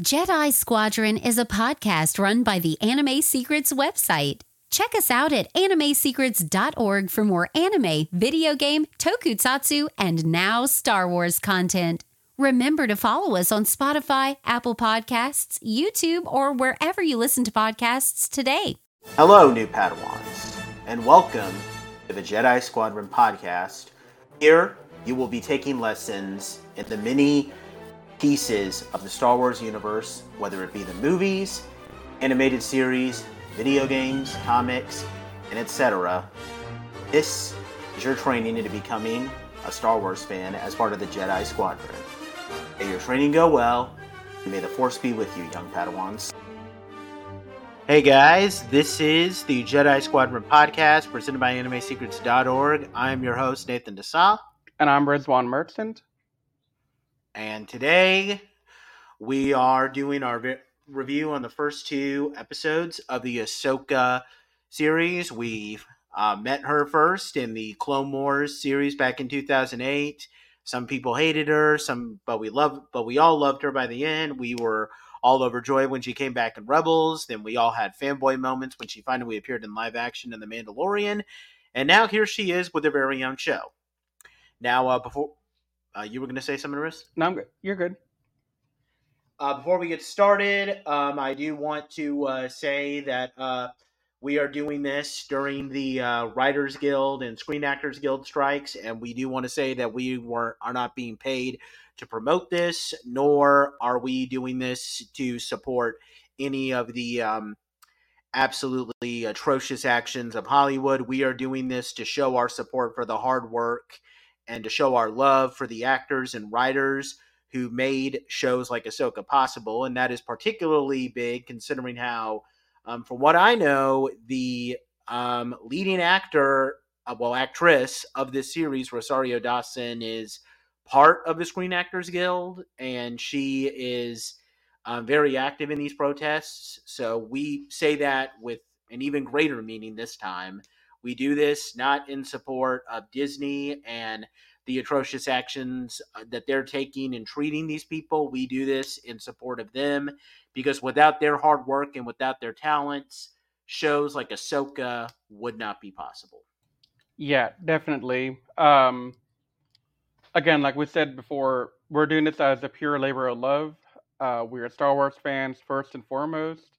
Jedi Squadron is a podcast run by the Anime Secrets website. Check us out at animesecrets.org for more anime, video game, tokusatsu, and now Star Wars content. Remember to follow us on Spotify, Apple Podcasts, YouTube, or wherever you listen to podcasts today. Hello, new Padawans, and welcome to the Jedi Squadron podcast. Here, you will be taking lessons in the many pieces of the Star Wars universe, whether it be the movies, animated series, video games, comics, and etc. This is your training into becoming a Star Wars fan as part of the Jedi Squadron. May your training go well, and may the Force be with you, young Padawans. Hey guys, this is the Jedi Squadron podcast presented by AnimeSecrets.org. I'm your host, Nathan Desa. And I'm Rizwan Merchant. And today we are doing our vi- review on the first two episodes of the Ahsoka series. We uh, met her first in the Clone Wars series back in 2008. Some people hated her, some, but we loved, but we all loved her by the end. We were all overjoyed when she came back in Rebels. Then we all had fanboy moments when she finally appeared in live action in The Mandalorian. And now here she is with a very young show. Now, uh, before uh, you were going to say something, Riz? No, I'm good. You're good. Uh, before we get started, um, I do want to uh, say that uh, we are doing this during the uh, Writers Guild and Screen Actors Guild strikes, and we do want to say that we were are not being paid to promote this, nor are we doing this to support any of the um, absolutely atrocious actions of Hollywood. We are doing this to show our support for the hard work and to show our love for the actors and writers who made shows like Ahsoka possible. And that is particularly big considering how, um, from what I know, the um, leading actor, uh, well, actress of this series, Rosario Dawson, is part of the Screen Actors Guild, and she is um, very active in these protests. So we say that with an even greater meaning this time. We do this not in support of Disney and the atrocious actions uh, that they're taking and treating these people. We do this in support of them because without their hard work and without their talents, shows like Ahsoka would not be possible. Yeah, definitely. Um, again, like we said before, we're doing this as a pure labor of love. Uh, we're Star Wars fans first and foremost,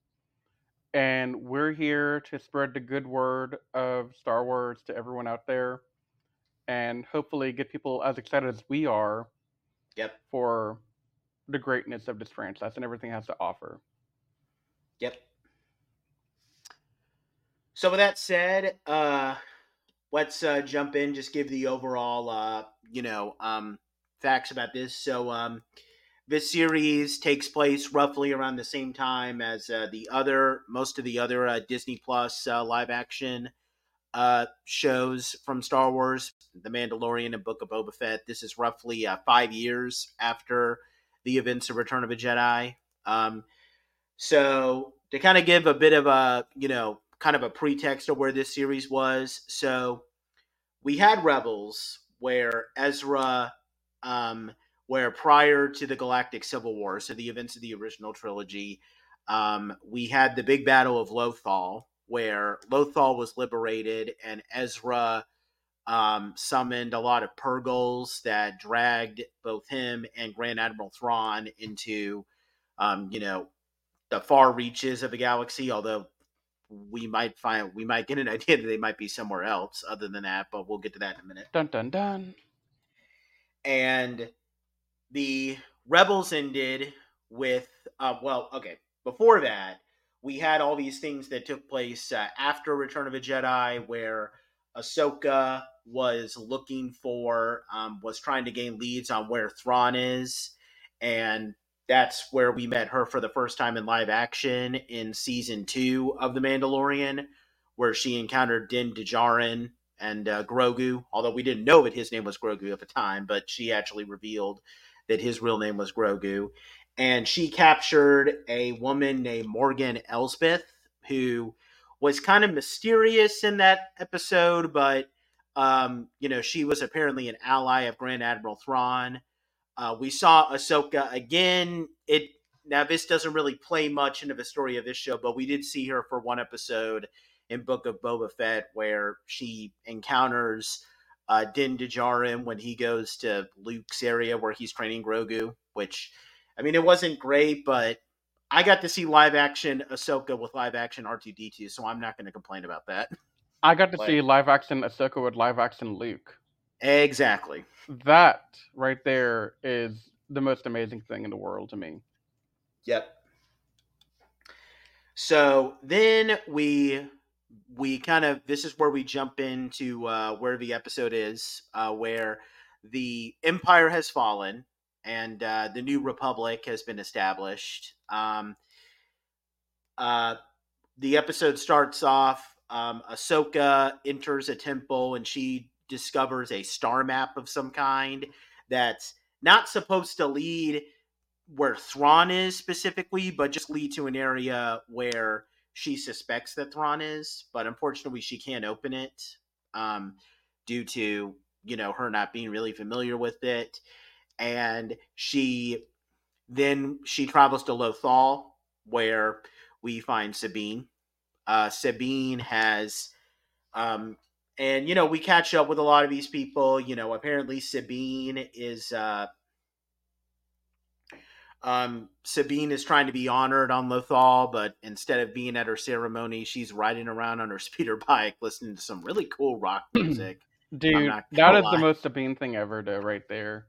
and we're here to spread the good word of Star Wars to everyone out there, and hopefully get people as excited as we are. Yep. For the greatness of this franchise and everything it has to offer. Yep. So with that said, uh, let's uh, jump in. Just give the overall, uh, you know, um, facts about this. So um, this series takes place roughly around the same time as uh, the other, most of the other uh, Disney Plus uh, live action uh, shows from Star Wars, The Mandalorian and Book of Boba Fett. This is roughly uh, five years after the events of Return of a Jedi. Um, so to kind of give a bit of a, you know, kind of a pretext of where this series was. So we had Rebels, where Ezra, um, where prior to the Galactic Civil War, so the events of the original trilogy, um, we had the big battle of Lothal, where Lothal was liberated and Ezra um, summoned a lot of Purrgils that dragged both him and Grand Admiral Thrawn into, um, you know, the far reaches of the galaxy. Although we might find we might get an idea that they might be somewhere else other than that, but we'll get to that in a minute. Dun dun dun. And the rebels ended with uh, well, okay. Before that, we had all these things that took place uh, after Return of a Jedi, where Ahsoka was looking for, um, was trying to gain leads on where Thrawn is, and that's where we met her for the first time in live action in season two of The Mandalorian, where she encountered Din Djarin and uh, Grogu. Although we didn't know that his name was Grogu at the time, but she actually revealed that his real name was Grogu. And she captured a woman named Morgan Elsbeth, who was kind of mysterious in that episode, but um, you know, she was apparently an ally of Grand Admiral Thrawn. Uh, we saw Ahsoka again. It now this doesn't really play much into the story of this show, but we did see her for one episode in Book of Boba Fett where she encounters uh, Din Djarin when he goes to Luke's area where he's training Grogu. Which, I mean, it wasn't great, but I got to see live action Ahsoka with live action R two D two, so I'm not going to complain about that. I got to like, see live action Ahsoka with live action Luke. Exactly. That right there is the most amazing thing in the world to me. Yep. So then we we kind of this is where we jump into uh, where the episode is, uh, where the Empire has fallen and uh, the new Republic has been established. Um, uh, the episode starts off. Um, Ahsoka enters a temple and she discovers a star map of some kind that's not supposed to lead where Thrawn is specifically, but just lead to an area where she suspects that Thrawn is. But unfortunately, she can't open it um, due to you know her not being really familiar with it, and she then she travels to Lothal where we find Sabine. Uh, Sabine has um, and you know we catch up with a lot of these people you know apparently sabine is uh um sabine is trying to be honored on lothal but instead of being at her ceremony she's riding around on her speeder bike listening to some really cool rock music dude that is lie. the most sabine thing ever to right there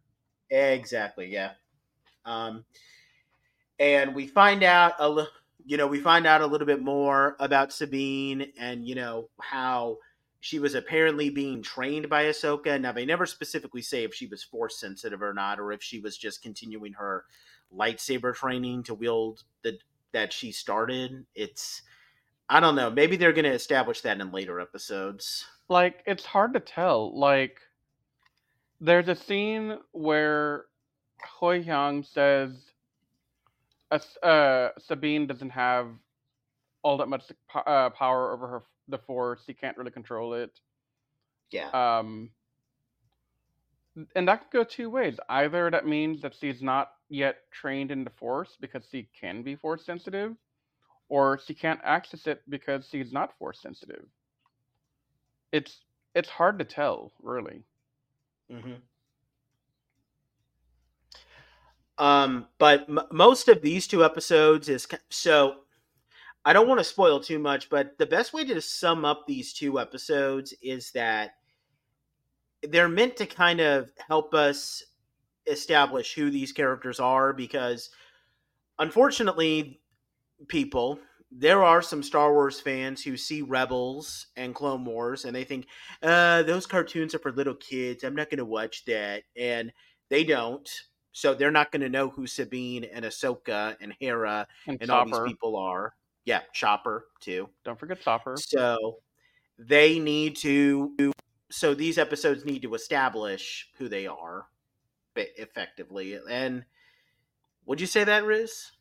exactly yeah um and we find out a little you know we find out a little bit more about sabine and you know how she was apparently being trained by Ahsoka. Now they never specifically say if she was force sensitive or not, or if she was just continuing her lightsaber training to wield the that she started. It's I don't know. Maybe they're going to establish that in later episodes. Like it's hard to tell. Like there's a scene where Huyang says uh, Sabine doesn't have all that much uh, power over her the force. She can't really control it. Yeah. Um, and that could go two ways. Either that means that she's not yet trained in the force because she can be force sensitive, or she can't access it because she's not force sensitive. It's it's hard to tell, really. Mm-hmm. Um, but m- most of these two episodes is so I don't want to spoil too much, but the best way to sum up these two episodes is that they're meant to kind of help us establish who these characters are because unfortunately people there are some Star Wars fans who see Rebels and Clone Wars and they think, uh, those cartoons are for little kids. I'm not going to watch that. And they don't. So they're not going to know who Sabine and Ahsoka and Hera and, and all these people are. Yeah, Chopper too. Don't forget Chopper. So they need to. So these episodes need to establish who they are effectively. And would you say that, Riz?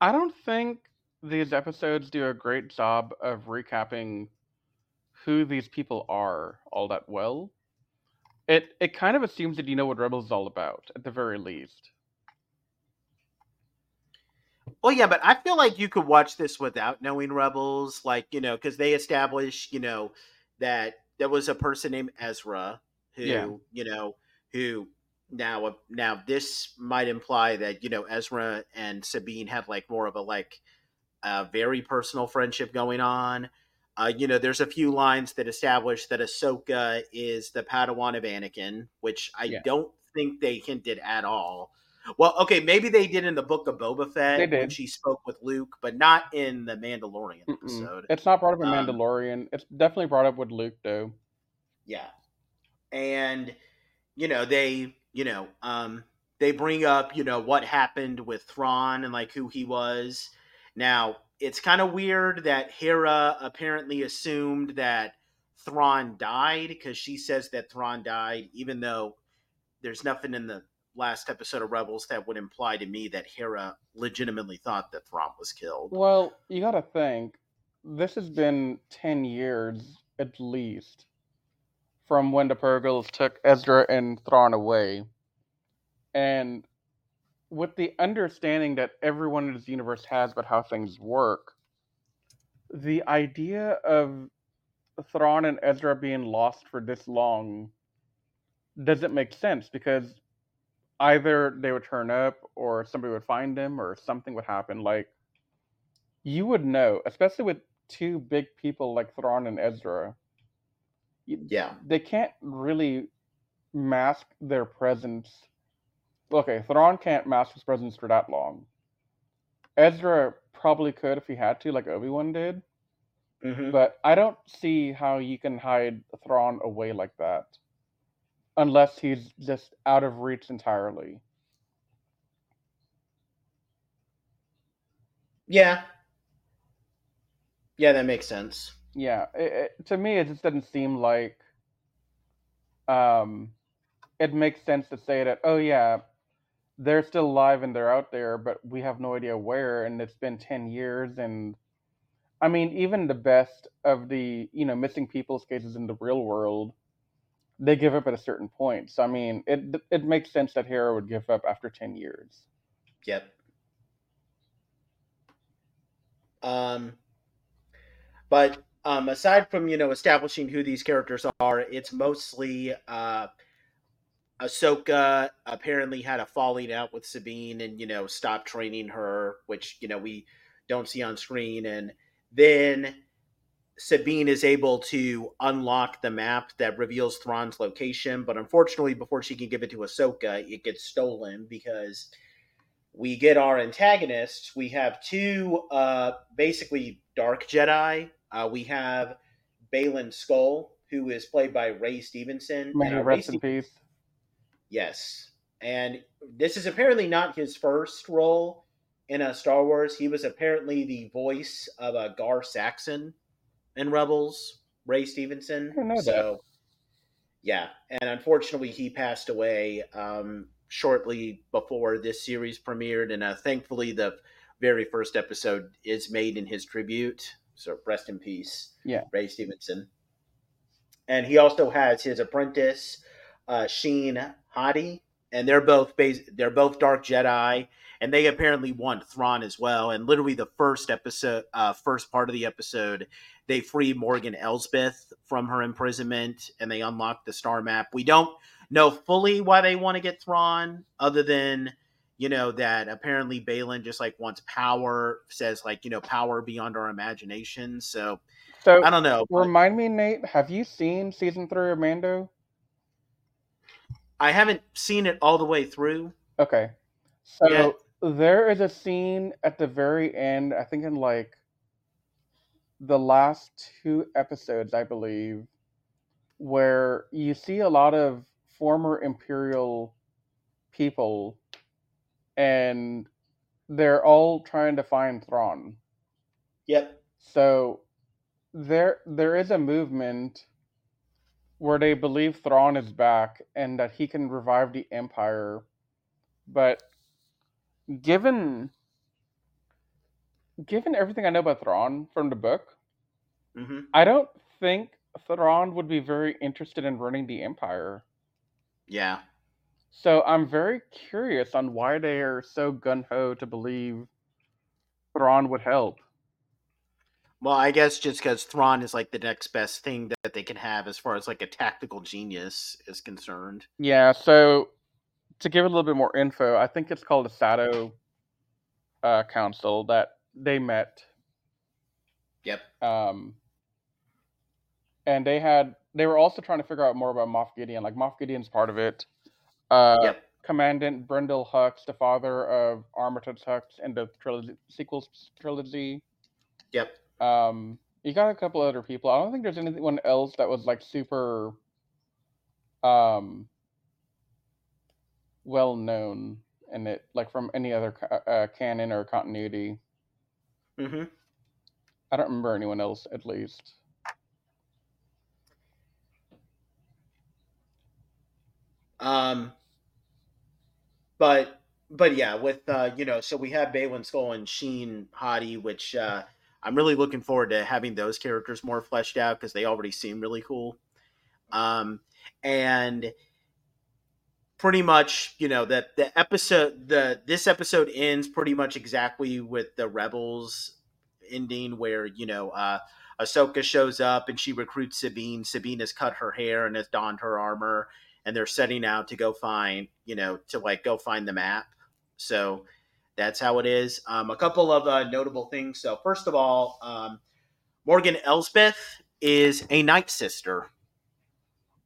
I don't think these episodes do a great job of recapping who these people are all that well. It it kind of assumes that you know what Rebels is all about, at the very least. Well, yeah, but I feel like you could watch this without knowing Rebels, like you know, because they establish, you know, that there was a person named Ezra who, yeah. you know, who now now this might imply that you know Ezra and Sabine have like more of a like a very personal friendship going on. Uh, you know, there's a few lines that establish that Ahsoka is the Padawan of Anakin, which I yeah. don't think they hinted at all. Well, okay, maybe they did in the book of Boba Fett when she spoke with Luke, but not in the Mandalorian Mm-mm. episode. It's not brought up in um, Mandalorian. It's definitely brought up with Luke, though. Yeah, and you know they, you know, um, they bring up you know what happened with Thrawn and like who he was. Now it's kind of weird that Hera apparently assumed that Thrawn died because she says that Thrawn died, even though there's nothing in the last episode of Rebels that would imply to me that Hera legitimately thought that Thrawn was killed. Well, you got to think this has been 10 years at least from when the Purrgils took Ezra and Thrawn away. And with the understanding that everyone in this universe has about how things work, the idea of Thrawn and Ezra being lost for this long doesn't make sense because either they would turn up or somebody would find them or something would happen. Like you would know, especially with two big people like Thrawn and Ezra. Yeah. They can't really mask their presence. Okay, Thrawn can't mask his presence for that long. Ezra probably could if he had to, like Obi Wan did. Mm-hmm. But I don't see how you can hide Thrawn away like that. Unless he's just out of reach entirely. Yeah. Yeah, that makes sense. Yeah, it, it, to me, it just doesn't seem like um, it makes sense to say that, oh, yeah, they're still alive and they're out there, but we have no idea where, and it's been 10 years. And I mean, even the best of the, you know, missing people's cases in the real world, they give up at a certain point. So, I mean, it, it makes sense that Hera would give up after 10 years. Yep. Um, but um, aside from you know establishing who these characters are, it's mostly uh, Ahsoka apparently had a falling out with Sabine and you know stopped training her, which you know we don't see on screen, and then Sabine is able to unlock the map that reveals Thrawn's location, but unfortunately, before she can give it to Ahsoka, it gets stolen because we get our antagonists. We have two uh, basically dark Jedi. Uh, we have Baylan Skoll, who is played by Ray Stevenson. May and, uh, Ray rest in Ste- peace. Yes. And this is apparently not his first role in a Star Wars. He was apparently the voice of a Gar Saxon in Rebels, Ray Stevenson. Didn't that. so, yeah. And unfortunately, he passed away um, shortly before this series premiered. And uh, thankfully, the very first episode is made in his tribute. So, rest in peace, Yeah. Ray Stevenson. And he also has his apprentice, uh, Shin Hati, and they're both bas- they're both Dark Jedi, and they apparently want Thrawn as well. And literally, the first episode, uh, first part of the episode, they free Morgan Elsbeth from her imprisonment, and they unlock the star map. We don't know fully why they want to get Thrawn, other than you know that apparently Baylan just like wants power, says like you know power beyond our imagination. So So, I don't know. but remind me, Nate, have you seen season three of Mando? I haven't seen it all the way through. Okay. So Yeah. there is a scene at the very end, I think in like the last two episodes, I believe, where you see a lot of former Imperial people and they're all trying to find Thrawn. Yep. So there there is a movement where they believe Thrawn is back and that he can revive the Empire. But given given everything I know about Thrawn from the book, hmm I don't think Thrawn would be very interested in running the Empire. Yeah. So I'm very curious on why they are so gun ho to believe Thrawn would help. Well, I guess just because Thrawn is like the next best thing that they can have as far as like a tactical genius is concerned. Yeah, so to give a little bit more info, I think it's called a Shadow uh, Council that they met, Yep. um, and they had they were also trying to figure out more about Moff Gideon. Like Moff Gideon's part of it. Uh, Yep. Commandant Brendol Hux, the father of Armitage Hux in the trilogy, sequels trilogy. Yep. Um, you got a couple other people. I don't think there's anyone else that was like super um well known in it, like from any other uh, canon or continuity. hmm I don't remember anyone else at least. Um, but but yeah, with uh, you know, so we have Baylan Skoll and Shin Hati, which uh, I'm really looking forward to having those characters more fleshed out because they already seem really cool. Um, and pretty much, you know, that the episode the this episode ends pretty much exactly with the rebels ending where, you know, uh Ahsoka shows up and she recruits Sabine. Sabine has cut her hair and has donned her armor, and they're setting out to go find, you know, to like go find the map. So that's how it is. Um, a couple of uh, notable things. So first of all, um, Morgan Elsbeth is a Night Sister.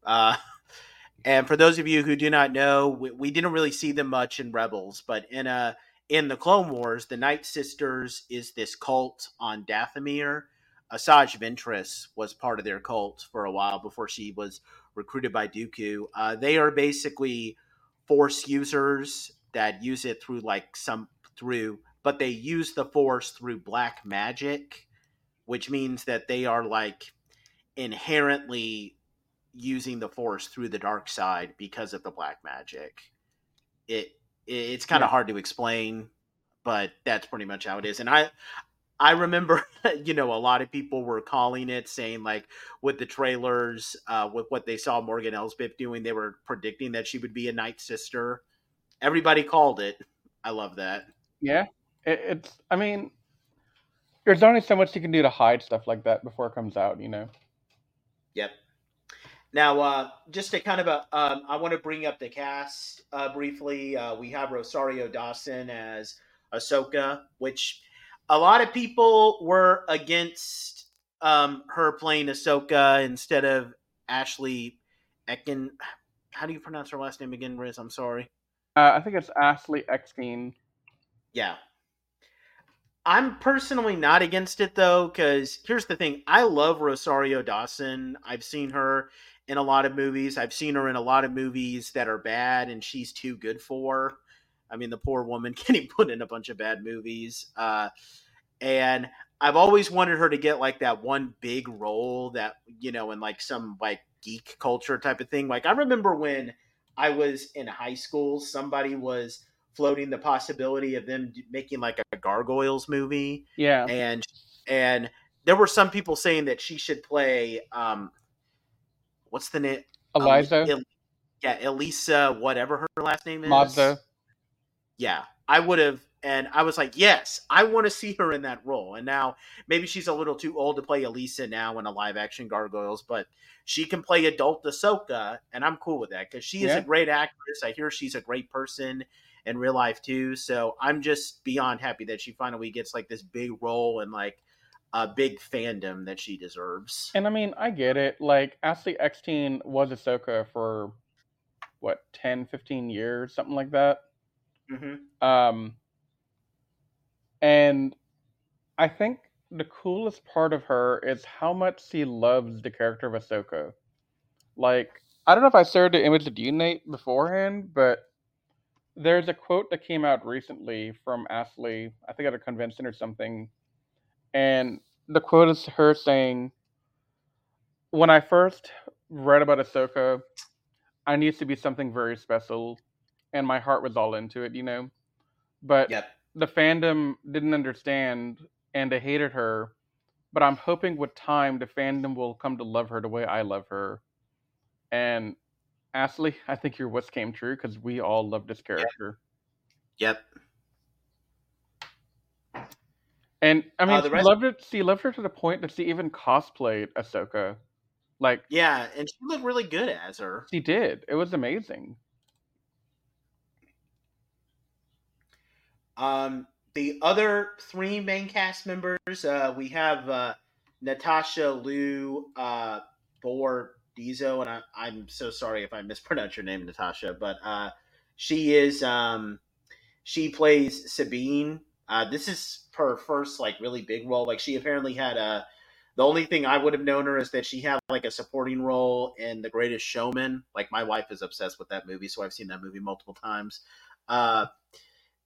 Uh, and for those of you who do not know, we, we, didn't really see them much in Rebels, but in a uh, in the Clone Wars, the Night Sisters is this cult on Dathomir Asajj Ventress was part of their cult for a while before she was recruited by Dooku. Uh, they are basically Force users that use it through like some through, but they use the Force through black magic, which means that they are like inherently using the Force through the dark side because of the black magic. It it's kind of yeah. hard to explain, but that's pretty much how it is. And I I remember, you know, a lot of people were calling it, saying like with the trailers, uh, with what they saw Morgan Elsbeth doing, they were predicting that she would be a Night Sister. Everybody called it. I love that. Yeah, it, it's. I mean, there's only so much you can do to hide stuff like that before it comes out. You know. Yep. Now, uh, just to kind of, uh, um, I want to bring up the cast uh, briefly. Uh, we have Rosario Dawson as Ahsoka, which a lot of people were against um, her playing Ahsoka instead of Ashley Ekin. How do you pronounce her last name again, Riz? I'm sorry. Uh, I think it's Ashley Eckstein. Yeah. I'm personally not against it though, because here's the thing: I love Rosario Dawson. I've seen her in a lot of movies. I've seen her in a lot of movies that are bad, and she's too good for. I mean, the poor woman getting put in a bunch of bad movies. Uh, and I've always wanted her to get like that one big role that, you know, in like some like geek culture type of thing. Like, I remember when I was in high school, somebody was floating the possibility of them making like a gargoyles movie. Yeah. And, and, there were some people saying that she should play um what's the name eliza um, yeah elisa whatever her last name is mazda yeah, I would have. And I was like, yes, I want to see her in that role. And now maybe she's a little too old to play Elisa now in a live action Gargoyles, but she can play adult Ahsoka, and I'm cool with that because she is yeah. a great actress. I hear she's a great person in real life too. So I'm just beyond happy that she finally gets like this big role and like a big fandom that she deserves. And I mean, I get it. Like Ashley Eckstein was Ahsoka for what 10, 15 years, something like that. Mm-hmm. Um, and I think the coolest part of her is how much she loves the character of Ahsoka. Like, I don't know if I shared the image with you, Nate, beforehand, but there's a quote that came out recently from Ashley, I think at a convention or something. And the quote is her saying, When I first read about Ahsoka, I knew to be something very special and my heart was all into it, you know. But yep. the fandom didn't understand and they hated her. But I'm hoping with time the fandom will come to love her the way I love her. And Ashley, I think your wish came true because we all love this character. Yep. And I mean, uh, rest- loved it. She loved her to the point that she even cosplayed Ahsoka. Like, yeah, and she looked really good as her. She did. It was amazing. Um, the other three main cast members, uh, we have uh, Natasha Liu uh, Bordizzo, and I, am so sorry if I mispronounce your name, Natasha, but uh, she is um, she plays Sabine. Uh, this is her first like really big role. Like she apparently had a. The only thing I would have known her is that she had like a supporting role in The Greatest Showman. Like my wife is obsessed with that movie, so I've seen that movie multiple times.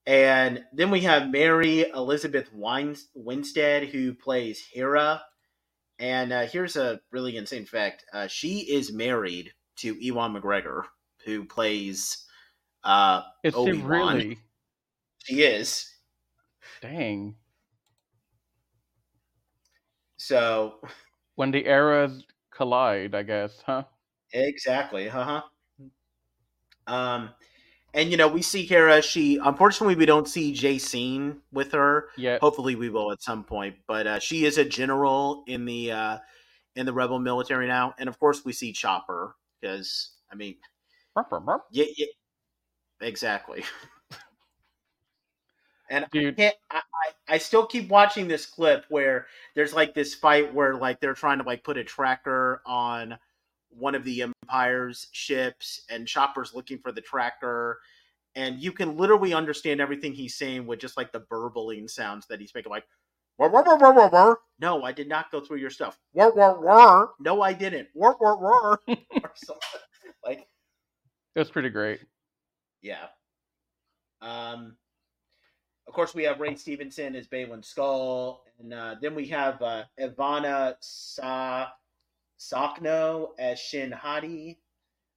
And then we have Mary Elizabeth Winstead, who plays Hera. And uh, here's a really insane fact uh, she is married to Ewan McGregor, who plays uh, is Obi-Wan. She really? She is. Dang. So. When the eras collide, I guess, huh? Exactly. Uh huh. Um, and you know, we see Hera. She unfortunately we don't see Jacen with her. Yeah. Hopefully, we will at some point. But uh, she is a general in the uh, in the rebel military now, and of course, we see Chopper because I mean, yeah, yeah exactly. And I can't. I, I I still keep watching this clip where there's like this fight where like they're trying to like put a tracker on one of the Empire's ships, and Chopper's looking for the tracker, and you can literally understand everything he's saying with just like the burbling sounds that he's making, like. "Wah, wah, wah, wah, wah, wah." No, I did not go through your stuff. Wah, wah, wah. No, I didn't. Wah, wah, wah. or something. Like, was pretty great. yeah. Um, of course, we have Ray Stevenson as Baylan Skoll, and uh, then we have uh, Ivanna Sa Sakhno as Shin Hati.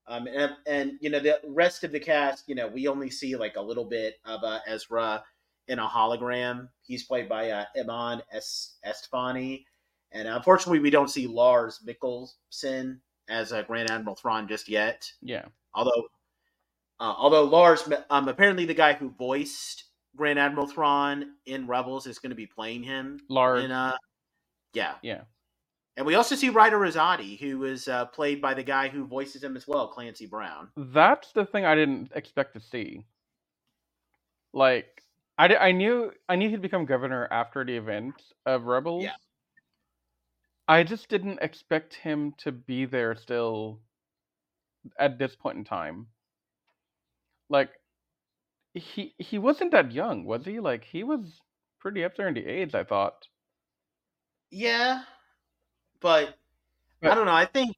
Um, and, and you know the rest of the cast, you know, we only see like a little bit of uh, Ezra in a hologram. He's played by uh, Eman es- Esfandi, and unfortunately, we don't see Lars Mikkelsen as uh, Grand Admiral Thrawn just yet Yeah. although uh, although Lars, um, apparently the guy who voiced Grand Admiral Thrawn in Rebels is going to be playing him Lars. in uh, yeah, yeah. And we also see Ryder Azadi, who is uh, played by the guy who voices him as well, Clancy Brown. That's the thing I didn't expect to see. Like, I, I knew I knew he'd become governor after the event of Rebels. Yeah. I just didn't expect him to be there still at this point in time. Like, he he wasn't that young, was he? Like, he was pretty up there in the age, I thought. Yeah, but I don't know. I think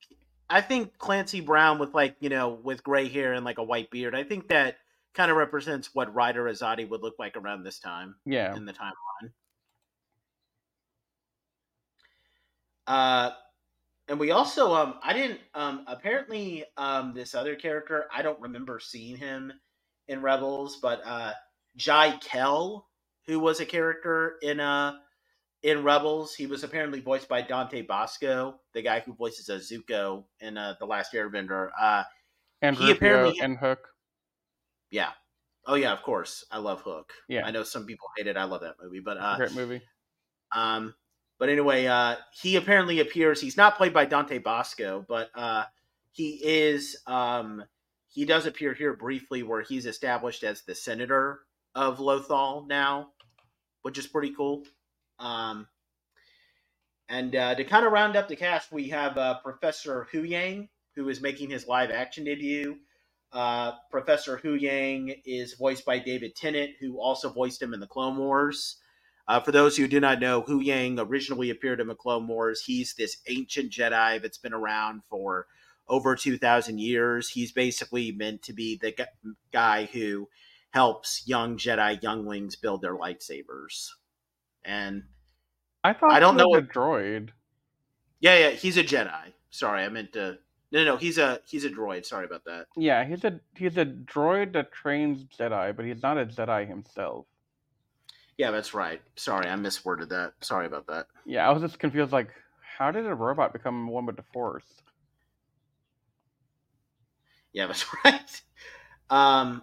I think Clancy Brown with like you know with gray hair and like a white beard. I think that kind of represents what Ryder Azadi would look like around this time. Yeah. in the timeline. Uh, and we also um I didn't um apparently um this other character I don't remember seeing him in Rebels, but uh Jai Kell, who was a character in uh in Rebels, he was apparently voiced by Dante Basco, the guy who voices a Zuko in uh, the Last Airbender. Uh, And he apparently- and Hook. yeah. Oh yeah, of course. I love Hook. Yeah. I know some people hate it. I love that movie, but uh, Great movie. Um, but anyway, uh, he apparently appears. He's not played by Dante Basco, but uh, he is. Um, he does appear here briefly, where he's established as the senator of Lothal now, which is pretty cool. Um, and uh, to kind of round up the cast, we have uh, Professor Huyang, who is making his live action debut. Uh, Professor Huyang is voiced by David Tennant, who also voiced him in the Clone Wars. Uh, for those who do not know, Huyang originally appeared in the Clone Wars. He's this ancient Jedi that's been around for over 2,000 years. He's basically meant to be the guy who helps young Jedi younglings build their lightsabers. And I thought I don't he was know a droid. yeah, yeah, he's a Jedi. Sorry, I meant to. No, no, no, he's a he's a droid. Sorry about that. Yeah, he's a he's a droid that trains Jedi, but he's not a Jedi himself. Yeah, that's right. Sorry, I misworded that. Sorry about that. Yeah, I was just confused. Like, how did a robot become one with the Force? Yeah, that's right. Um,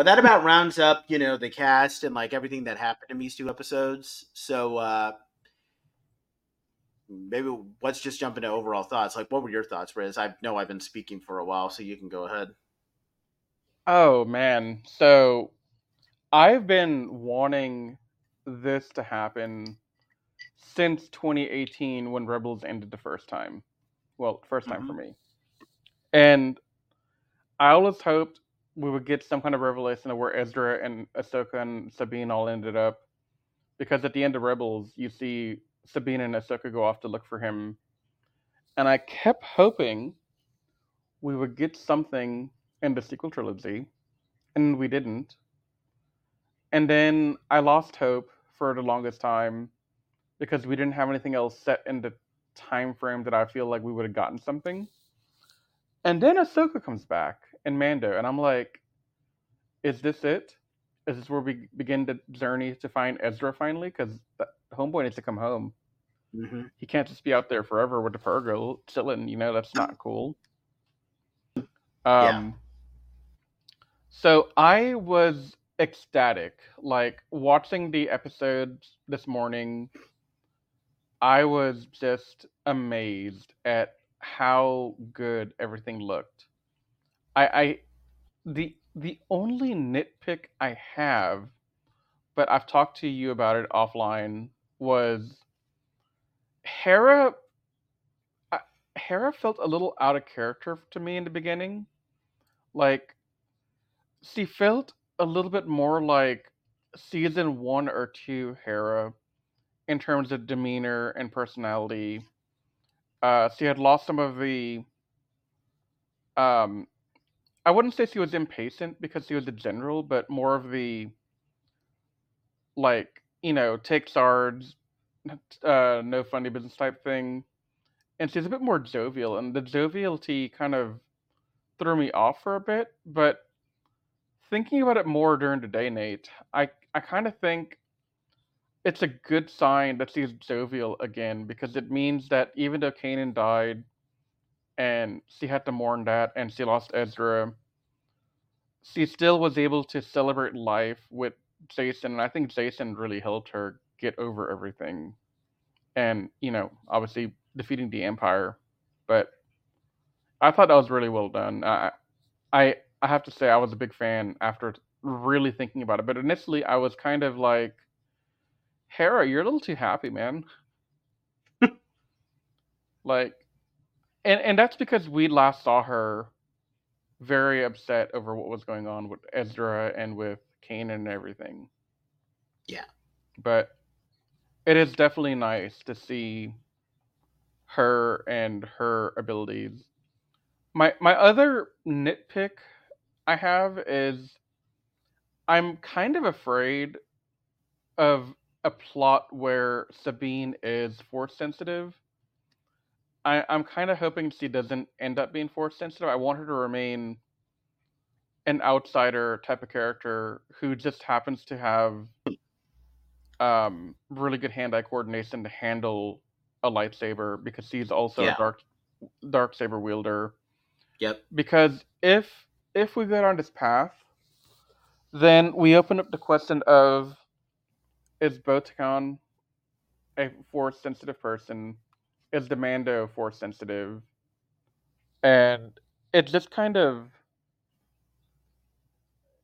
but that about rounds up, you know, the cast and like everything that happened in these two episodes. So uh maybe let's just jump into overall thoughts. Like, what were your thoughts, Riz? I know I've been speaking for a while, so you can go ahead. Oh man, so I've been wanting this to happen since 2018 when Rebels ended the first time. Well, first time for me. And I always hoped we would get some kind of revelation of where Ezra and Ahsoka and Sabine all ended up. Because at the end of Rebels, you see Sabine and Ahsoka go off to look for him. And I kept hoping we would get something in the sequel trilogy, and we didn't. And then I lost hope for the longest time because we didn't have anything else set in the time frame that I feel like we would have gotten something. And then Ahsoka comes back in Mando, and I'm like, is this it? Is this where we begin the journey to find Ezra finally? Because the Homeboy needs to come home. Mm-hmm. He can't just be out there forever with the Purrgil chilling. You know, that's not cool. Um, Yeah. So I was ecstatic. Like watching the episodes this morning, I was just amazed at how good everything looked. I, I the the only nitpick I have, but I've talked to you about it offline, was Hera. Hera felt a little out of character to me in the beginning. Like she felt a little bit more like season one or two Hera in terms of demeanor and personality. Uh, she had lost some of the. Um, I wouldn't say she was impatient because she was a general, but more of the like you know take sards, uh, no funny business type thing, and she's a bit more jovial, and the joviality kind of threw me off for a bit. But thinking about it more during the day, Nate, I I kind of think it's a good sign that she's jovial again because it means that even though Kanan died and she had to mourn that and she lost Ezra, she still was able to celebrate life with Jacen. And I think Jacen really helped her get over everything. And, you know, obviously defeating the Empire. But I thought that was really well done. I I I have to say I was a big fan after really thinking about it. But initially I was kind of like Hera, you're a little too happy, man. like and and that's because we last saw her very upset over what was going on with Ezra and with Kanan and everything. Yeah. But it is definitely nice to see her and her abilities. My my other nitpick I have is I'm kind of afraid of a plot where Sabine is force sensitive. I, I'm kind of hoping she doesn't end up being force sensitive. I want her to remain an outsider type of character who just happens to have um, really good hand-eye coordination to handle a lightsaber because she's also Yeah. a dark dark saber wielder. Yep. Because if if we go down this path, then we open up the question of is Bo-Katan a force sensitive person? Is the Mando force sensitive? And it just kind of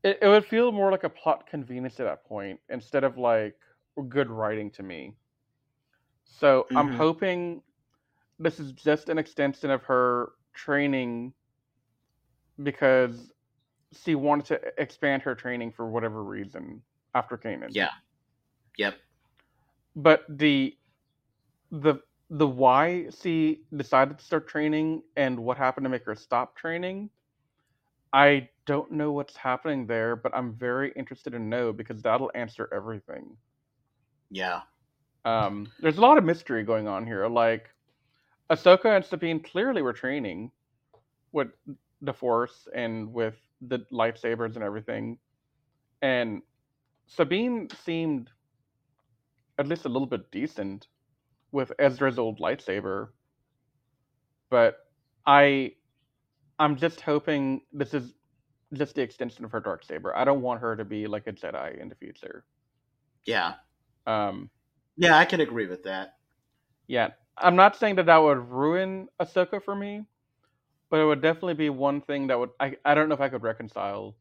it, it would feel more like a plot convenience at that point instead of like good writing to me. So I'm Mhm. hoping this is just an extension of her training because she wanted to expand her training for whatever reason after Kanan. Yeah. Yep. But the the the why she decided to start training and what happened to make her stop training, I don't know what's happening there, but I'm very interested to know because that'll answer everything. Yeah. Um, there's a lot of mystery going on here. Like Ahsoka and Sabine clearly were training with the Force and with the lightsabers and everything, and Sabine seemed at least a little bit decent with Ezra's old lightsaber. But I, I'm just hoping this is just the extension of her dark saber. I don't want her to be like a Jedi in the future. Yeah. Um, Yeah, I can agree with that. Yeah, I'm not saying that that would ruin Ahsoka for me, but it would definitely be one thing that would I I don't know if I could reconcile.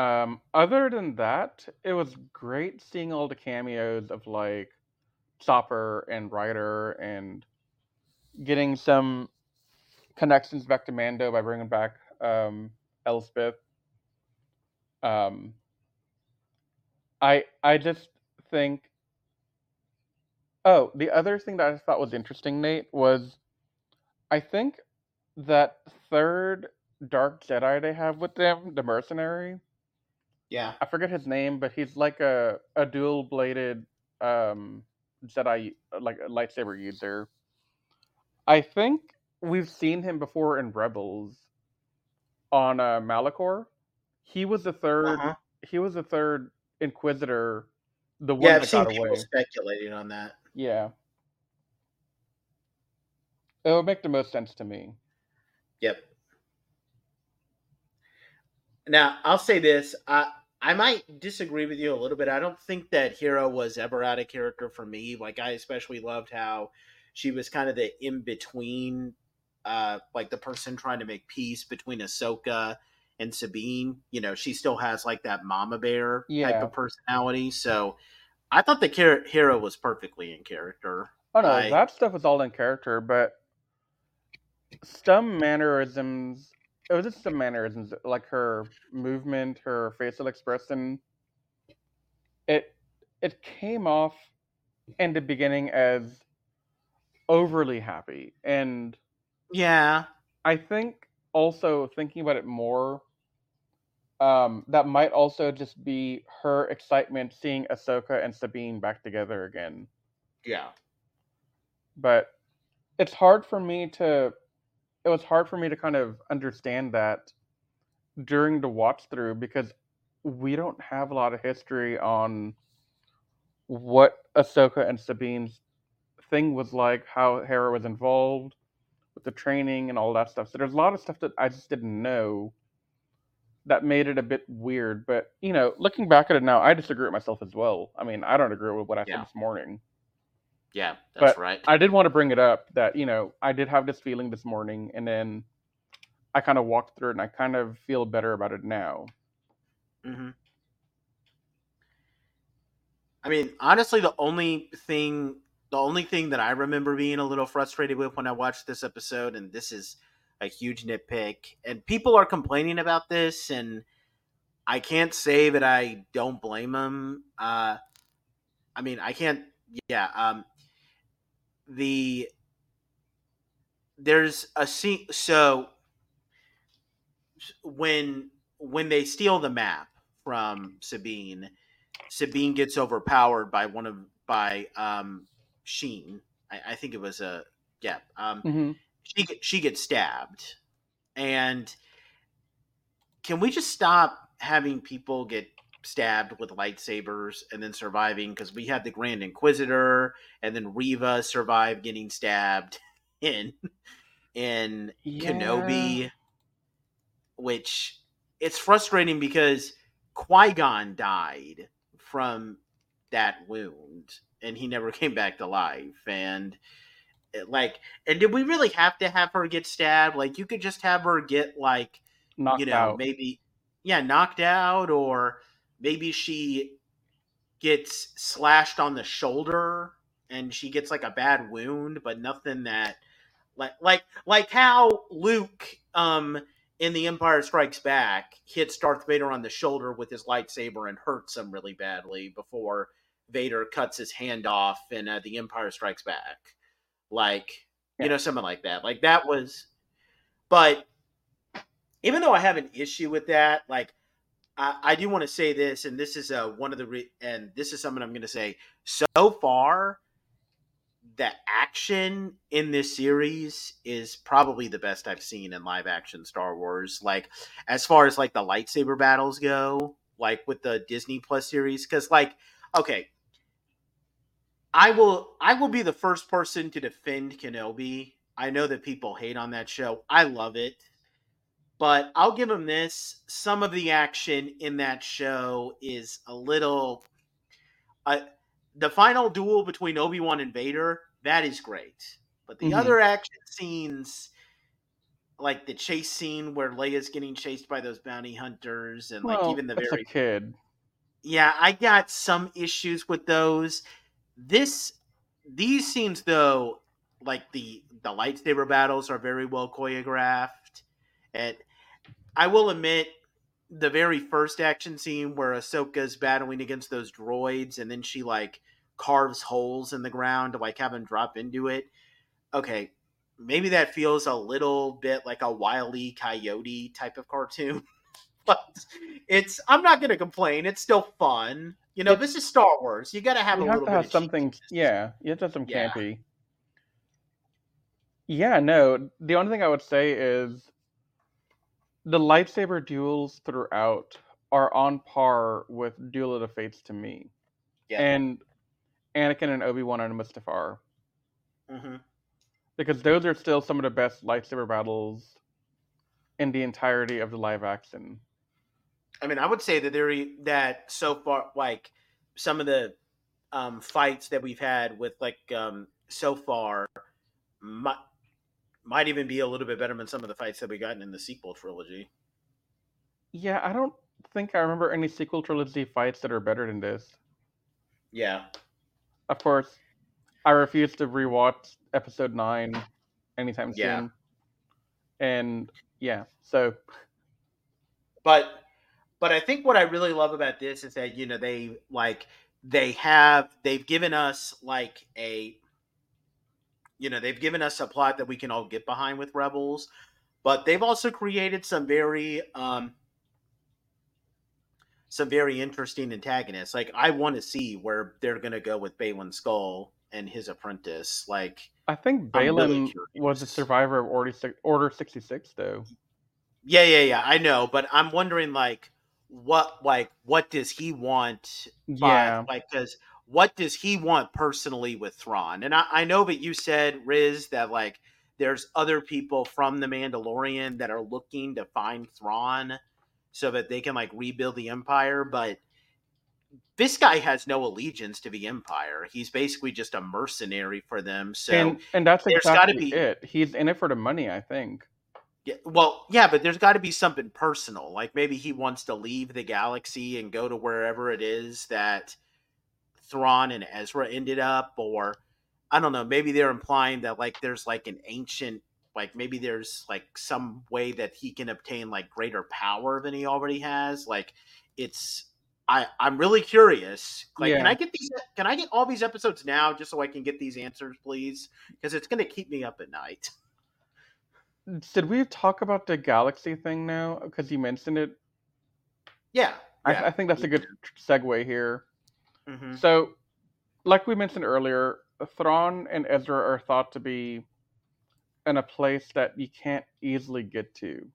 Um, other than that, it was great seeing all the cameos of like Chopper and Ryder and getting some connections back to Mando by bringing back um, Elsbeth. Um, I I just think. Oh, the other thing that I thought was interesting, Nate, was I think that third Dark Jedi they have with them, the mercenary. Yeah. I forget his name, but he's like a a dual bladed um, Jedi, like a lightsaber user. I think we've seen him before in Rebels on uh, Malachor. He was the 3rd Uh-huh. He was the third Inquisitor, the one Yeah, I've seen people away. speculating on that. Yeah. It would make the most sense to me. Yep. Now I'll say this. I I might disagree with you a little bit. I don't think that Hera was ever out of character for me. Like I especially loved how she was kind of the in between, uh, like the person trying to make peace between Ahsoka and Sabine. You know, she still has like that mama bear Yeah. type of personality. So I thought the Hera Hera was perfectly in character. Oh no, I- that stuff was all in character, but some mannerisms. It was just some mannerisms, like her movement, her facial expression. It it came off in the beginning as overly happy, and Yeah. I think also thinking about it more, um, that might also just be her excitement seeing Ahsoka and Sabine back together again. Yeah. but it's hard for me to it was hard for me to kind of understand that during the watch through because we don't have a lot of history on what Ahsoka and Sabine's thing was like, how Hera was involved with the training and all that stuff. So there's a lot of stuff that I just didn't know that made it a bit weird. But you know, looking back at it now, I disagree with myself as well. I mean, I don't agree with what I Yeah. said this morning. Yeah. That's But right. I did want to bring it up that you know I did have this feeling this morning, and then I kind of walked through it, and I kind of feel better about it now. hmm I mean, honestly, the only thing, the only thing that I remember being a little frustrated with when I watched this episode, and this is a huge nitpick, and people are complaining about this, and I can't say that I don't blame them. Uh, I mean, I can't. Yeah. Um, the there's a scene. So when when they steal the map from Sabine, Sabine gets overpowered by one of by um Shin. I, I think it was a yeah. Um, Mm-hmm. she she gets stabbed, and can we just stop having people get stabbed with lightsabers and then surviving? Because we had the Grand Inquisitor, and then Reva survived getting stabbed in in Kenobi, which it's frustrating because Qui Gon died from that wound, and he never came back to life. And eh, like, and did we really have to have her get stabbed? Like, you could just have her get like, knocked you know, out. maybe yeah, knocked out, or maybe she gets slashed on the shoulder and she gets like a bad wound, but nothing that like like like how Luke um in the Empire Strikes Back hits Darth Vader on the shoulder with his lightsaber and hurts him really badly before Vader cuts his hand off in uh, the Empire Strikes Back. Like Yeah. you know something like that. Like that was but even though I have an issue with that, like I, I do want to say this, and this is uh, one of the re- and this is something I'm going to say. So far, the action in this series is probably the best I've seen in live action Star Wars. Like as far as like the lightsaber battles go, like with the Disney Plus series, because like okay. I will I will be the first person to defend Kenobi. I know that people hate on that show. I love it. But I'll give him this. Some of the action in that show is a little uh, the final duel between Obi-Wan and Vader, that is great. But the Mhm. other action scenes like the chase scene where Leia's getting chased by those bounty hunters and like even the very kid. yeah, I got some issues with those. This these scenes though, like the the lightsaber battles are very well choreographed. And I will admit the very first action scene where Ahsoka's battling against those droids and then she like carves holes in the ground to like have them drop into it. Okay, maybe that feels a little bit like a wily coyote type of cartoon. but it's I'm not gonna complain. It's still fun. You know, this is Star Wars. You got to have you a have little to bit have of something. Yeah, you have to have some Yeah. campy. Yeah, no. The only thing I would say is the lightsaber duels throughout are on par with Duel of the Fates to me, Yeah. and Anakin and Obi Wan and Mustafar hmm because those are still some of the best lightsaber battles in the entirety of the live action. I mean, I would say that there that so far, like some of the um, fights that we've had with like um, so far, might might even be a little bit better than some of the fights that we gotten in the sequel trilogy. Yeah, I don't think I remember any sequel trilogy fights that are better than this. Yeah. Of course, I refuse to rewatch episode nine anytime Yeah. soon. And yeah, so but but I think what I really love about this is that you know they like they have they've given us like a you know they've given us a plot that we can all get behind with rebels but they've also created some very um some very interesting antagonists like i want to see where they're going to go with Baylan Skoll and his apprentice like I think I'm really was a survivor of Order Order sixty six, though. Yeah, yeah, yeah. I know, but I'm wondering like what like what does he want by Yeah, like because what does he want personally with Thrawn? And I, I know that you said, Riz, that like there's other people from the Mandalorian that are looking to find Thrawn so that they can like rebuild the Empire, but this guy has no allegiance to the Empire. He's basically just a mercenary for them. So and and that's there's gotta be- it. He's in it for the money, I think. Yeah, well, yeah, but there's got to be something personal. Like maybe he wants to leave the galaxy and go to wherever it is that Thrawn and Ezra ended up, or I don't know. Maybe they're implying that like there's like an ancient, like maybe there's like some way that he can obtain like greater power than he already has. Like it's. I, I'm really curious. Like, can I get these? Can I get all these episodes now, just so I can get these answers, please? Because it's going to keep me up at night. Did we talk about the galaxy thing now? Because you mentioned it. Yeah, I, I think that's a good segue here. Hmm So, like we mentioned earlier, Thrawn and Ezra are thought to be in a place that you can't easily get to.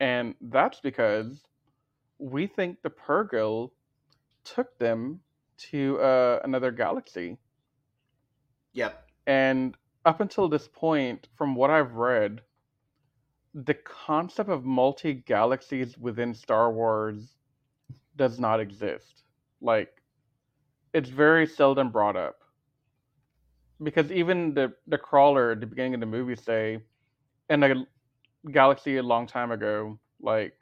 And that's because we think the Purrgil took them to uh, another galaxy. Yep. And up until this point, from what I've read, the concept of multi galaxies within Star Wars does not exist. Like, it's very seldom brought up. Because even the, the crawler at the beginning of the movie say, in a galaxy a long time ago, like,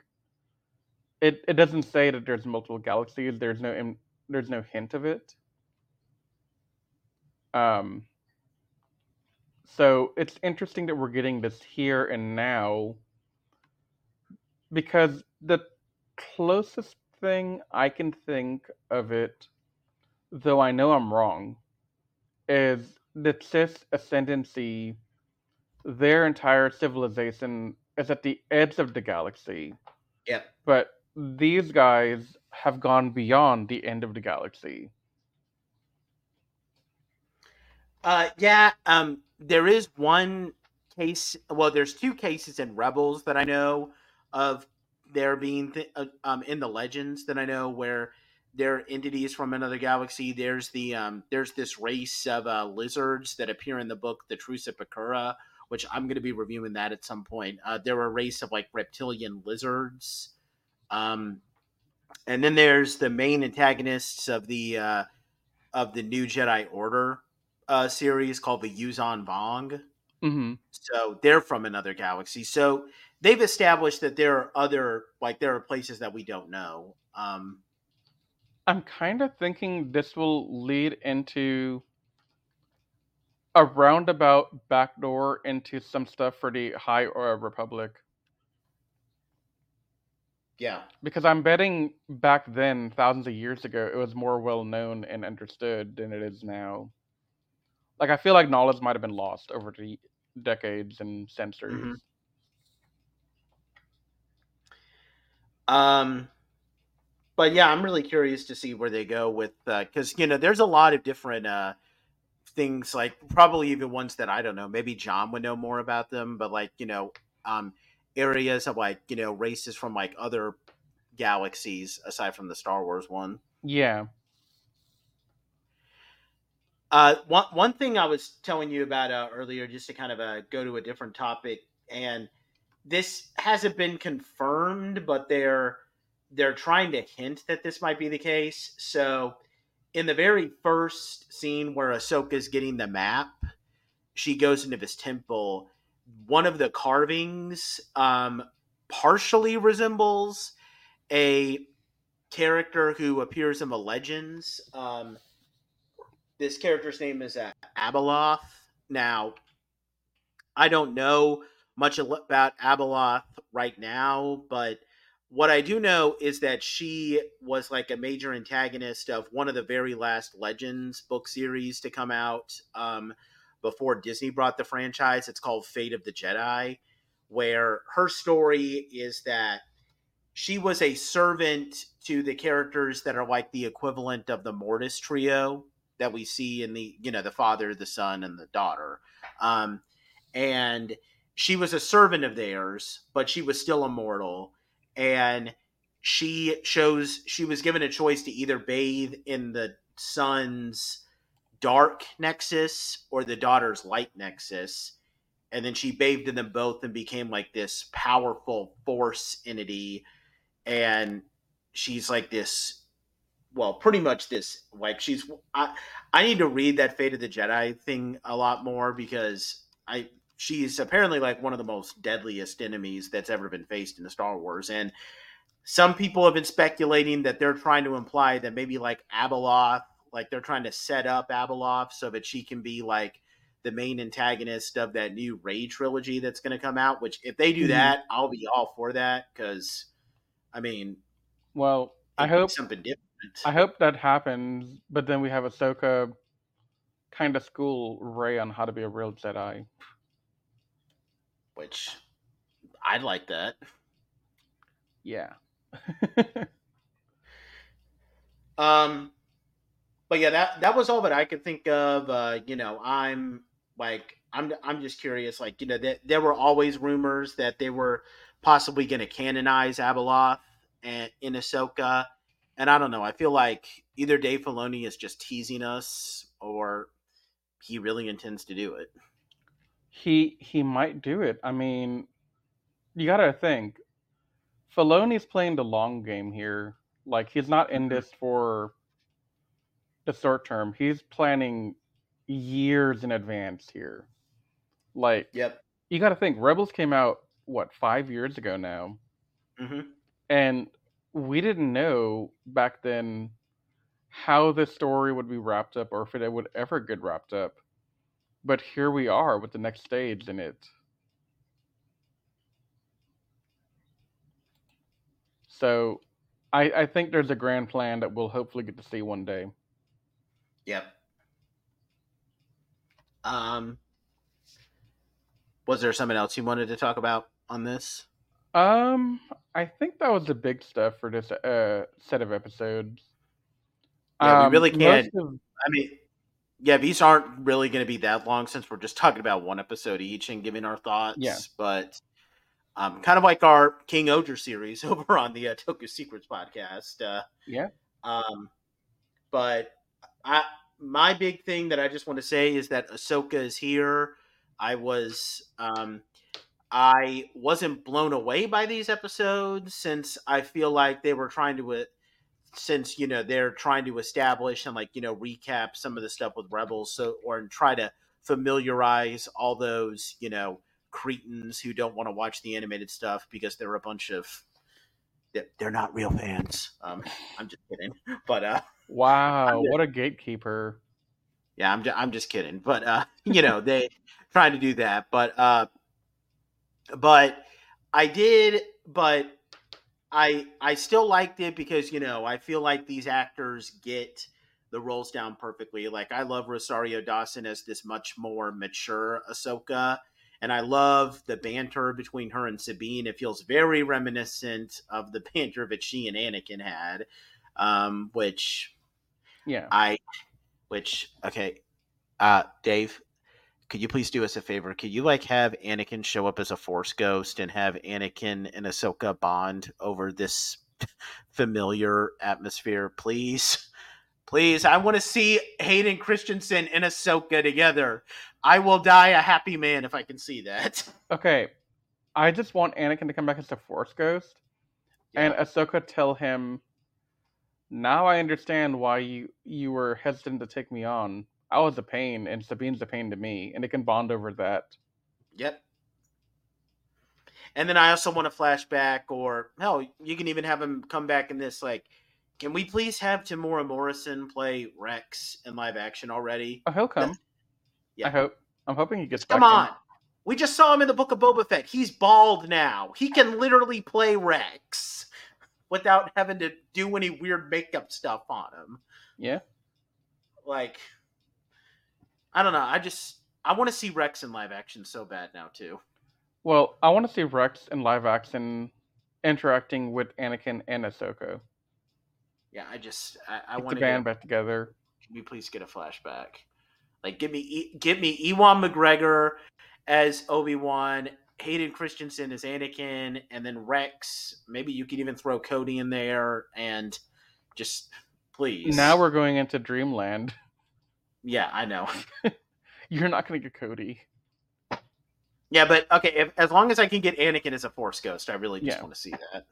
it, it doesn't say that there's multiple galaxies. There's no there's no hint of it. Um, so it's interesting that we're getting this here and now because the closest thing I can think of it, though I know I'm wrong, is the Chiss Ascendancy, their entire civilization is at the edge of the galaxy, Yep. but these guys have gone beyond the end of the galaxy. Uh, yeah. Um, there is one case. Well, there's two cases in Rebels that I know of. There being th- uh, um in the legends that I know where they're entities from another galaxy. There's the um there's this race of uh, lizards that appear in the book, the Truce of Bakura, which I'm going to be reviewing that at some point. Uh, they're a race of like reptilian lizards. Um, and then there's the main antagonists of the uh, of the New Jedi Order uh, series called the Yuuzhan Vong. hmm So they're from another galaxy. So they've established that there are other like there are places that we don't know. Um, I'm kind of thinking this will lead into a roundabout backdoor into some stuff for the High uh, Republic. yeah, Because I'm betting back then, thousands of years ago, it was more well known and understood than it is now. Like, I feel like knowledge might have been lost over the decades and centuries. Mhm. Um, but yeah, I'm really curious to see where they go with because you know there's a lot of different uh, things like probably even ones that I don't know. Maybe John would know more about them, but like you know um, areas of like you know races from like other galaxies aside from the Star Wars one. Yeah. Uh, one one thing I was telling you about uh, earlier, just to kind of uh, go to a different topic, and this hasn't been confirmed, but they're they're trying to hint that this might be the case. So, in the very first scene where Ahsoka's getting the map, she goes into this temple. One of the carvings um, partially resembles a character who appears in the legends. Um, this character's name is uh, Abeloth. Now, I don't know much about Abeloth right now, but what I do know is that she was like a major antagonist of one of the very last Legends book series to come out um, before Disney brought the franchise. It's called Fate of the Jedi, where her story is that she was a servant to the characters that are like the equivalent of the Mortis trio that we see in the you know the father, the son, and the daughter, um, and she was a servant of theirs, but she was still immortal and she chose she was given a choice to either bathe in the son's dark nexus or the daughter's light nexus and then she bathed in them both and became like this powerful force entity and she's like this well pretty much this like she's i i need to read that fate of the jedi thing a lot more because i she's apparently like one of the most deadliest enemies that's ever been faced in the Star Wars. And some people have been speculating that they're trying to imply that maybe like Abeloth, like they're trying to set up Abeloth so that she can be like the main antagonist of that new Rey trilogy that's going to come out. Which, if they do mm-hmm. that, I'll be all for that because, I mean, well, I hope something different. I hope that happens, but then we have Ahsoka kind of school Rey on how to be a real Jedi which I'd like that. Yeah. um, but yeah, that that was all that I could think of. Uh, you know, I'm like, I'm I'm just curious. Like, you know, that there were always rumors that they were possibly going to canonize Abeloth and in Ahsoka, and I don't know. I feel like either Dave Filoni is just teasing us, or he really intends to do it he he might do it. I mean, you gotta think. Filoni's playing the long game here. Like he's not in mm-hmm. this for the short term. He's planning years in advance here. Like, yep. You got to think. Rebels came out what five years ago now, mm-hmm. and we didn't know back then how the story would be wrapped up, or if it would ever get wrapped up. But here we are with the next stage in it. So I, I think there's a grand plan that we'll hopefully get to see one day. Yep. Um was there something else you wanted to talk about on this? Um, I think that was the big stuff for this uh, set of episodes. Yeah, um, we really can't. Of, I mean, yeah, these aren't really going to be that long since we're just talking about one episode each and giving our thoughts. Yeah. But um, kind of like our King Ohger series over on the uh, Toku Secrets podcast. Uh, yeah. Um, but I, my big thing that I just want to say is that Ahsoka is here. I was, um, I wasn't blown away by these episodes since I feel like they were trying to uh, since you know they're trying to establish and like you know recap some of the stuff with rebels so or and try to familiarize all those you know cretins who don't want to watch the animated stuff because they're a bunch of they're not real fans. Um i'm just kidding but uh wow what a gatekeeper. Yeah i'm just, i'm just kidding but uh you know they trying to do that but uh but i did but I I still liked it because you know I feel like these actors get the roles down perfectly. Like I love Rosario Dawson as this much more mature Ahsoka, and I love the banter between her and Sabine. It feels very reminiscent of the banter that she and Anakin had, um, which yeah, I which okay, uh, Dave, could you please do us a favor? Could you like have Anakin show up as a Force ghost and have Anakin and Ahsoka bond over this familiar atmosphere, please? Please, I want to see Hayden Christensen and Ahsoka together. I will die a happy man if I can see that. Okay, I just want Anakin to come back as a Force ghost, and Yeah. Ahsoka tell him, "Now I understand why you you were hesitant to take me on. I was a pain, and Sabine's a pain to me, and it can bond over that." Yep. And then I also want a flashback, or hell, you can even have him come back in this. Like, can we please have Temuera Morrison play Rex in live action already? Oh, he'll come. Yeah. I hope. I'm hoping he gets. Come back in. on. We just saw him in the Book of Boba Fett. He's bald now. He can literally play Rex without having to do any weird makeup stuff on him. Yeah. Like, I don't know. I just I want to see Rex in live action so bad now too. Well, I want to see Rex in live action interacting with Anakin and Ahsoka. Yeah, I just I, I want the to band back together. Can we please get a flashback? Like, give me give me Ewan McGregor as Obi Wan, Hayden Christensen as Anakin, and then Rex. Maybe you could even throw Cody in there, and just please. Now we're going into Dreamland. yeah, I know. You're not going to get Cody. Yeah, but okay, if, as long as I can get Anakin as a Force Ghost, I really just Yeah. want to see that.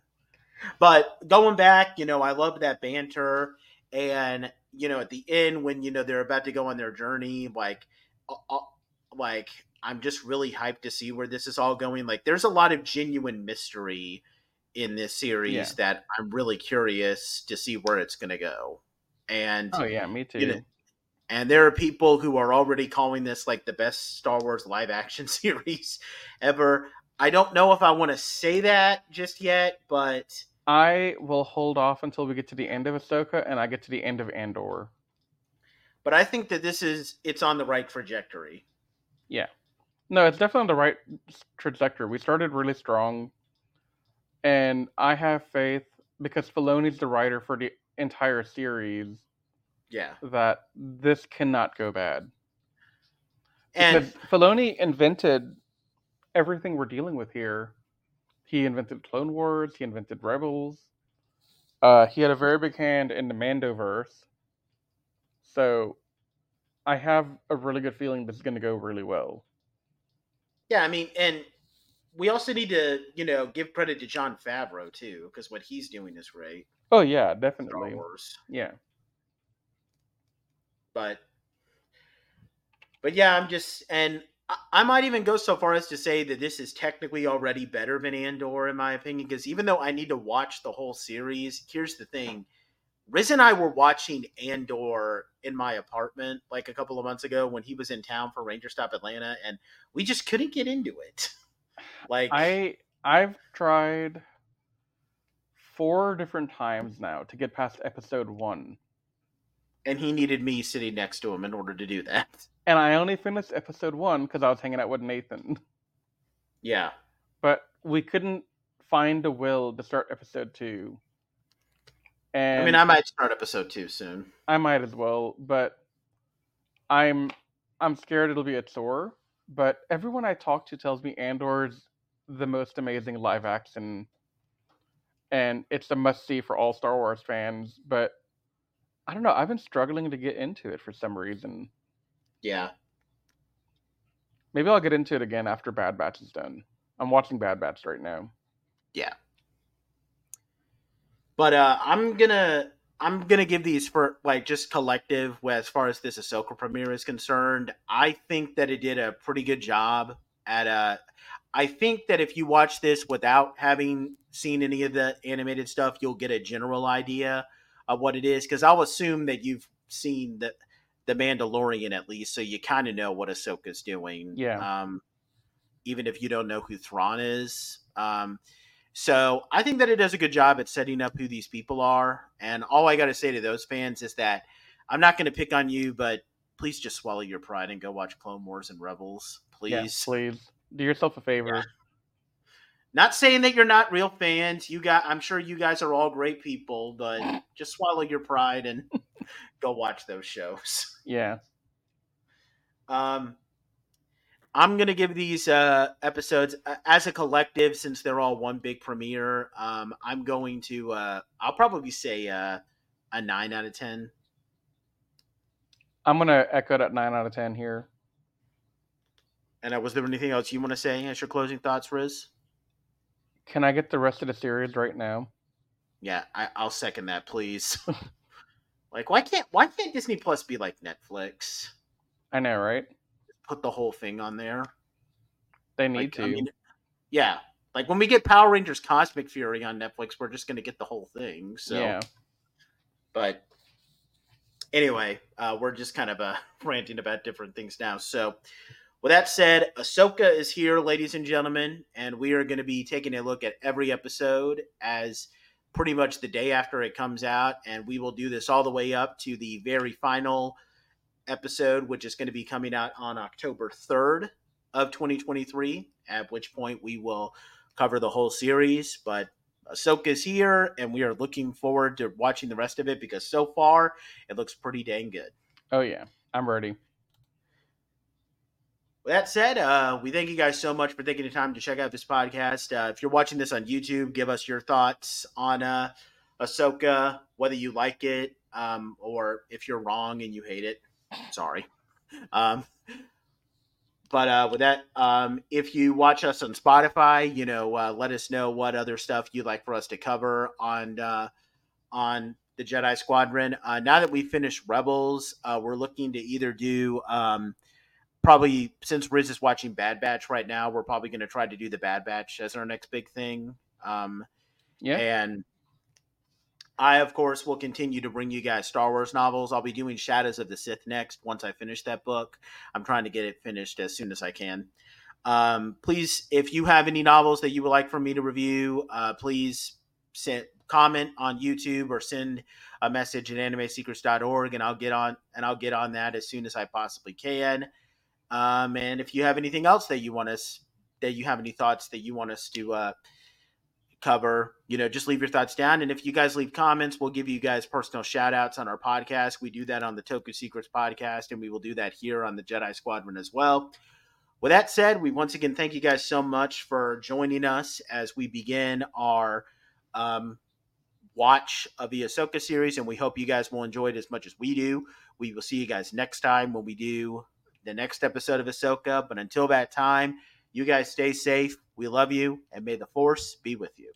But going back, you know, I love that banter, and you know, at the end when you know they're about to go on their journey, like, uh, like I'm just really hyped to see where this is all going. Like, there's a lot of genuine mystery in this series Yeah. that I'm really curious to see where it's going to go. And Oh yeah, me too. You know, and there are people who are already calling this like the best Star Wars live action series ever. I don't know if I want to say that just yet, but I will hold off until we get to the end of Ahsoka and I get to the end of Andor. but I think that this is it's on the right trajectory. Yeah. No, it's definitely on the right trajectory. We started really strong, and I have faith because Filoni's the writer for the entire series Yeah. that this cannot go bad. And because Filoni invented everything we're dealing with here. He invented Clone Wars. He invented Rebels. Uh, he had a very big hand in the Mandoverse. So, I have a really good feeling this is going to go really well. yeah, I mean, and we also need to, you know, give credit to Jon Favreau too, because what he's doing is great. Oh yeah, definitely. Wars. Yeah. But but yeah i'm just and I- might even go so far as to say that this is technically already better than andor in my opinion because even though i need to watch the whole series here's the thing riz and i were watching andor in my apartment like a couple of months ago when he was in town for ranger stop atlanta and we just couldn't get into it like I I've tried four different times now to get past episode 1. And he needed me sitting next to him in order to do that And I only finished episode 1 cuz I was hanging out with Nathan. yeah But we couldn't find the will to start episode 2. And i mean i might start episode two soon I might as well, but I'm I'm scared it'll be a chore. But everyone I talk to tells me Andor's the most amazing live action, and it's a must see for all Star Wars fans. But I don't know. I've been struggling to get into it for some reason. yeah Maybe I'll get into it again after Bad Batch is done. I'm watching Bad Batch right now. Yeah. But uh, I'm gonna I'm gonna give these for like just collective as far as this Ahsoka premiere is concerned. I think that it did a pretty good job at uh I think that if you watch this without having seen any of the animated stuff, you'll get a general idea of what it is. Because I'll assume that you've seen the the Mandalorian at least, so you kind of know what Ahsoka's doing. Yeah. Um, even if you don't know who Thrawn is. Um, so I think that it does a good job at setting up who these people are. And all I got to say to those fans is that I'm not going to pick on you, but please just swallow your pride and go watch Clone Wars and Rebels, please. Please do yourself a favor. Yeah. Not saying that you're not real fans. You got I'm sure you guys are all great people, but just swallow your pride and go watch those shows. Yeah. Um, I'm gonna give these uh, episodes uh, as a collective, since they're all one big premiere. Um, I'm going to uh, I'll probably say uh, a nine out of ten. I'm gonna echo that nine out of ten here. And uh, was there anything else you want to say as your closing thoughts, Riz? Can I get the rest of the series right now? Yeah, I, I'll second that, please. like, why can't why can't Disney Plus be like Netflix? I know, right? Put the whole thing on there. They need Like, to. I mean, yeah, like when we get Power Rangers Cosmic Fury on Netflix, we're just gonna get the whole thing. So, Yeah. but anyway, uh, we're just kind of uh, ranting about different things now. So, with that said, Ahsoka is here, ladies and gentlemen, and we are going to be taking a look at every episode as pretty much the day after it comes out, and we will do this all the way up to the very final episode, which is going to be coming out on October 3rd of 2023, at which point we will cover the whole series. But Ahsoka is here, and we are looking forward to watching the rest of it because so far it looks pretty dang good. Oh yeah, I'm ready. With that said, uh, we thank you guys so much for taking the time to check out this podcast. Uh, if you're watching this on YouTube, give us your thoughts on uh, Ahsoka, whether you like it um, or if you're wrong and you hate it. Sorry. Um, but uh, with that, um, if you watch us on Spotify, you know, uh, let us know what other stuff you'd like for us to cover on uh, on the Jedi Squadron. Uh, now that we've finished Rebels, uh, we're looking to either do um, probably since Riz is watching Bad Batch right now, we're probably going to try to do the Bad Batch as our next big thing. Um, Yeah. and I, of course, will continue to bring you guys Star Wars novels. I'll be doing Shadows of the Sith next once I finish that book. I'm trying to get it finished as soon as I can. Um, please, if you have any novels that you would like for me to review, uh, please send comment on YouTube or send a message at animesecrets.org and I'll get on and I'll get on that as soon as I possibly can. Um, and if you have anything else that you want us that you have any thoughts that you want us to uh, cover, you know, just leave your thoughts down. And if you guys leave comments, we'll give you guys personal shout outs on our podcast. We do that on the Toku Secrets podcast, and we will do that here on the Jedi Squadron as well. With that said, we once again thank you guys so much for joining us as we begin our um, watch of the Ahsoka series, and we hope you guys will enjoy it as much as we do. We will see you guys next time when we do the next episode of Ahsoka. But until that time, you guys stay safe. We love you, and may the Force be with you.